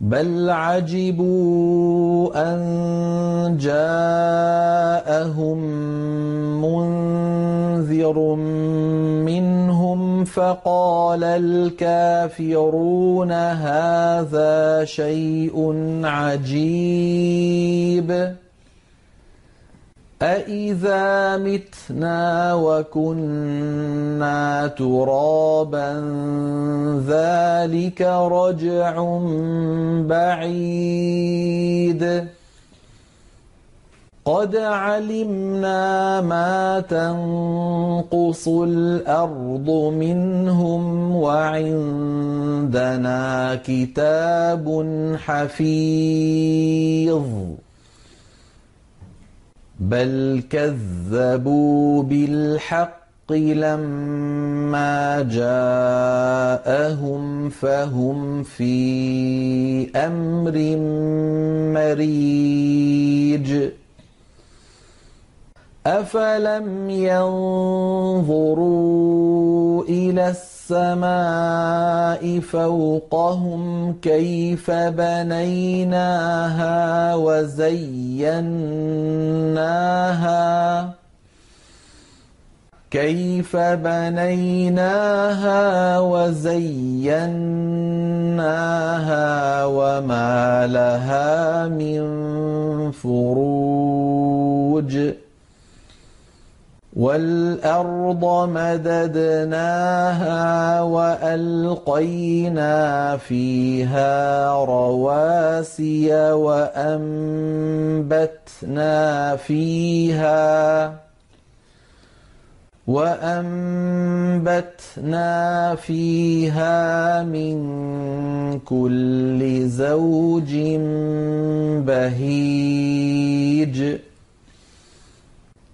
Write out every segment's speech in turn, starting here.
بل عجبوا أن جاءهم منذر منهم فقال الكافرون هذا شيء عجيب أَإِذَا مِتْنَا وَكُنَّا تُرَابًا ذَلِكَ رَجْعٌ بَعِيدٌ قَدْ عَلِمْنَا مَا تَنقُصُ الْأَرْضُ مِنْهُمْ وَعِندَنَا كِتَابٌ حَفِيظٌ بل كذبوا بالحق لما جاءهم فهم في أمر مريج افلم ينظروا إلى السماء فوقهم كيف بنيناها وزيناها كيف بنيناها وزيناها وما لها من فروج والأرض مددناها وألقينا فيها رواسي وأنبتنا فيها وأنبتنا فيها من كل زوج بهيج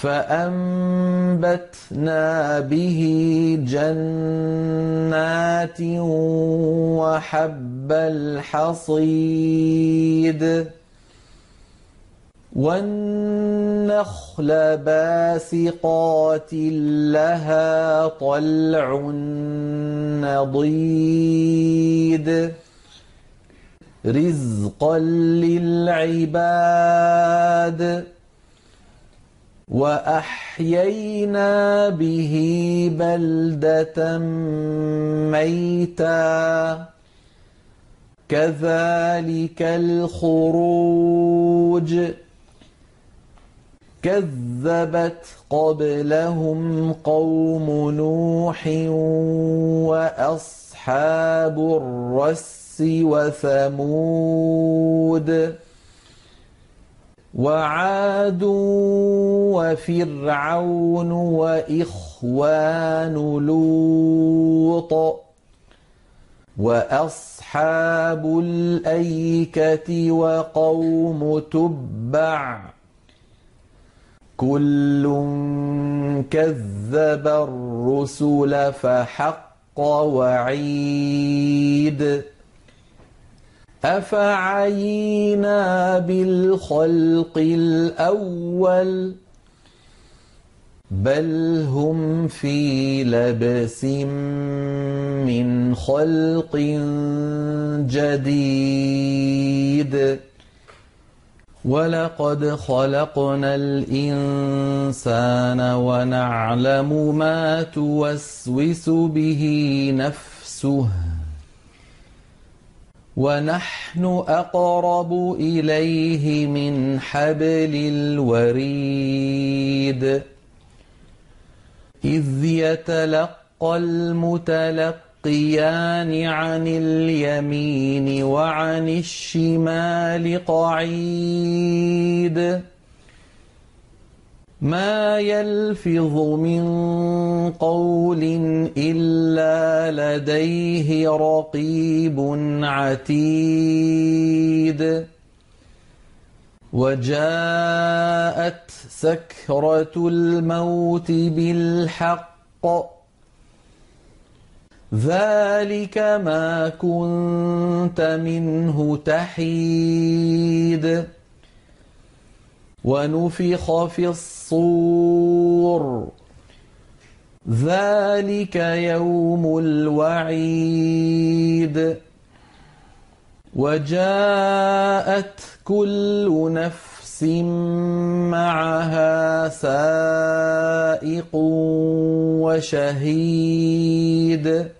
فأنبتنا به جنات وحب الحصيد والنخل باسقات لها طلع نضيد رزقا للعباد وأحيينا به بلدة ميتا. كذلك الخروج كذبت قبلهم قوم نوح وأصحاب الرس وثمود. وعاد وفرعون وإخوان لوط وأصحاب الأيكة وقوم تبع كل كذب الرسل فحق وعيد أفعينا بالخلق الأول بل هم في لبس من خلق جديد. ولقد خلقنا الإنسان ونعلم ما توسوس به نفسه. وَنَحْنُ أَقْرَبُ إِلَيْهِ مِنْ حَبْلِ الْوَرِيدِ. إِذْ يَتَلَقَّى الْمُتَلَقِّيَانِ عَنِ الْيَمِينِ وَعَنِ الشِّمَالِ قَعِيدٌ. مَا يَلْفِظُ مِن قَوْلٍ إِلَّا لَدَيْهِ رَقِيبٌ عَتِيدٌ. وَجَاءَتْ سَكْرَةُ الْمَوْتِ بِالْحَقِّ. ذَلِكَ مَا كُنتَ مِنْهُ تَحِيدُ. وَنُفِخَ فِي الصُّورِ. ذَلِكَ يَوْمُ الْوَعِيدِ. وَجَاءَتْ كُلُّ نَفْسٍ مَّعَهَا سَائِقٌ وَشَهِيدٌ.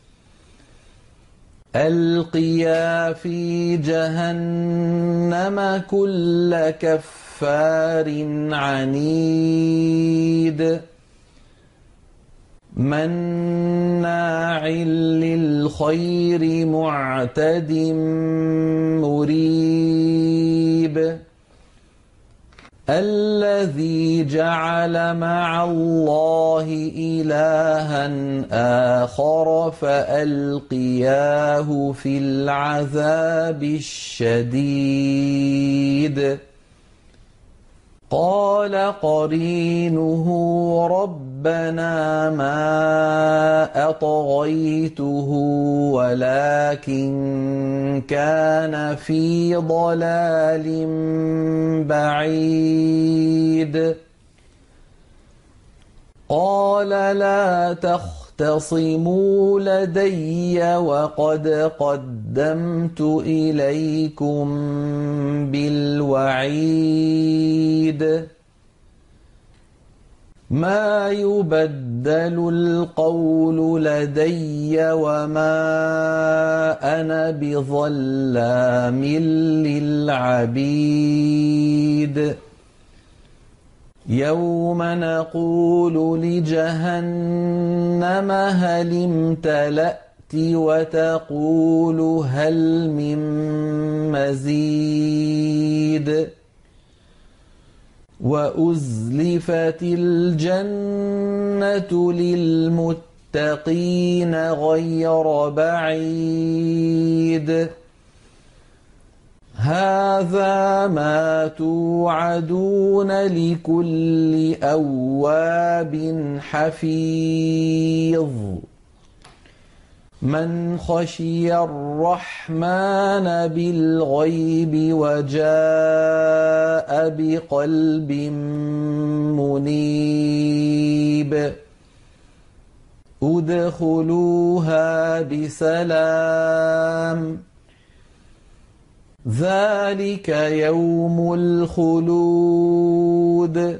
أَلْقِيَا فِي جَهَنَّمَ كُلَّ كَفَّارٍ عَنِيدٍ. مَّنَّاعٍ لِّلْخَيْرِ مُعْتَدٍ مُّرِيبٍ. الَّذِي جَعَلَ مَعَ اللَّهِ إِلَٰهًا آخَرَ فَأَلْقِيَاهُ فِي الْعَذَابِ الشَّدِيدِ. قَالَ قَرِينُهُ رَبَّنَا مَا أَطْغَيْتُهُ وَلَٰكِن كَانَ فِي ضَلَالٍ بَعِيدٍ. قَالَ لَا تَخْتَصِمُوا لَدَيَّ وَقَدْ قَدَّمْتُ إِلَيْكُم بِالْوَعِيدِ. مَا يُبَدَّلُ الْقَوْلُ لَدَيَّ وَمَا أَنَا بِظَلَّامٍ لِّلْعَبِيدِ. يَوْمَ نَقُولُ لِجَهَنَّمَ هَلِ امْتَلَأْتِ وَتَقُولُ هَلْ مِن مَّزِيدٍ. وَأُزْلِفَتِ الْجَنَّةُ لِلْمُتَّقِينَ غَيْرَ بَعِيدٍ. هَٰذَا مَا تُوعَدُونَ لِكُلِّ أَوَّابٍ حَفِيظٍ. مَّنْ خَشِيَ الرَّحْمَٰنَ بِالْغَيْبِ وَجَاءَ بِقَلْبٍ مُّنِيبٍ. ادْخُلُوهَا بِسَلَامٍ. ذَٰلِكَ يَوْمُ الْخُلُودِ.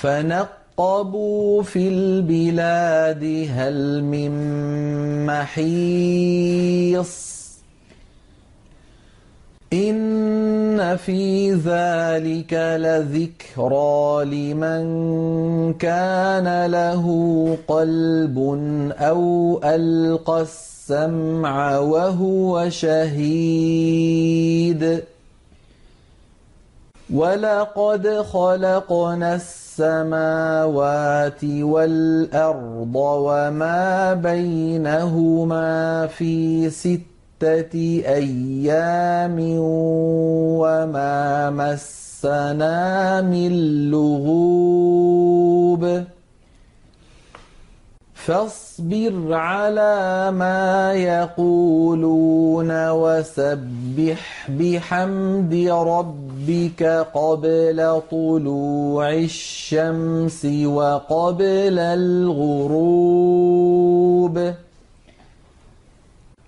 فَنَقَّبُوا فِي الْبِلَادِ هَلْ مِن مَّحِيصٍ إِنَّ فِي ذَٰلِكَ لَذِكْرَىٰ لِمَن كَانَ لَهُ قَلْبٌ أَوْ أَلْقَى السمع وهو شهيد ولقد خلقنا السماوات والأرض وما بينهما في ستة أيام وما مسنا من لغوب فاصبر على ما يقولون وسبح بحمد ربك قبل طلوع الشمس وقبل الغروب.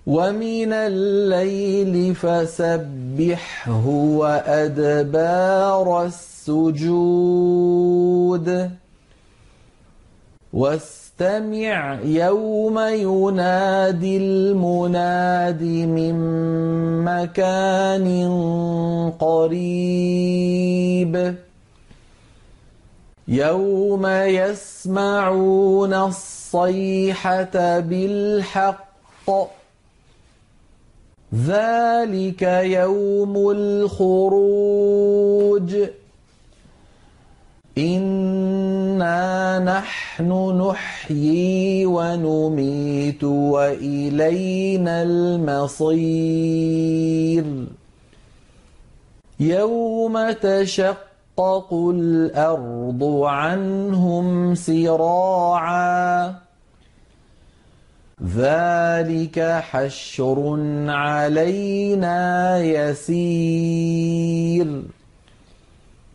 ومن الليل فسبحه وأدبار السجود. واستمع يوم ينادي المناد من مكان قريب. يوم يسمعون الصيحة بالحق. ذلك يوم الخروج. إنا نحن نحيي ونميت وإلينا المصير يوم تشقق الأرض عنهم سراعا ذلك حشر علينا يسير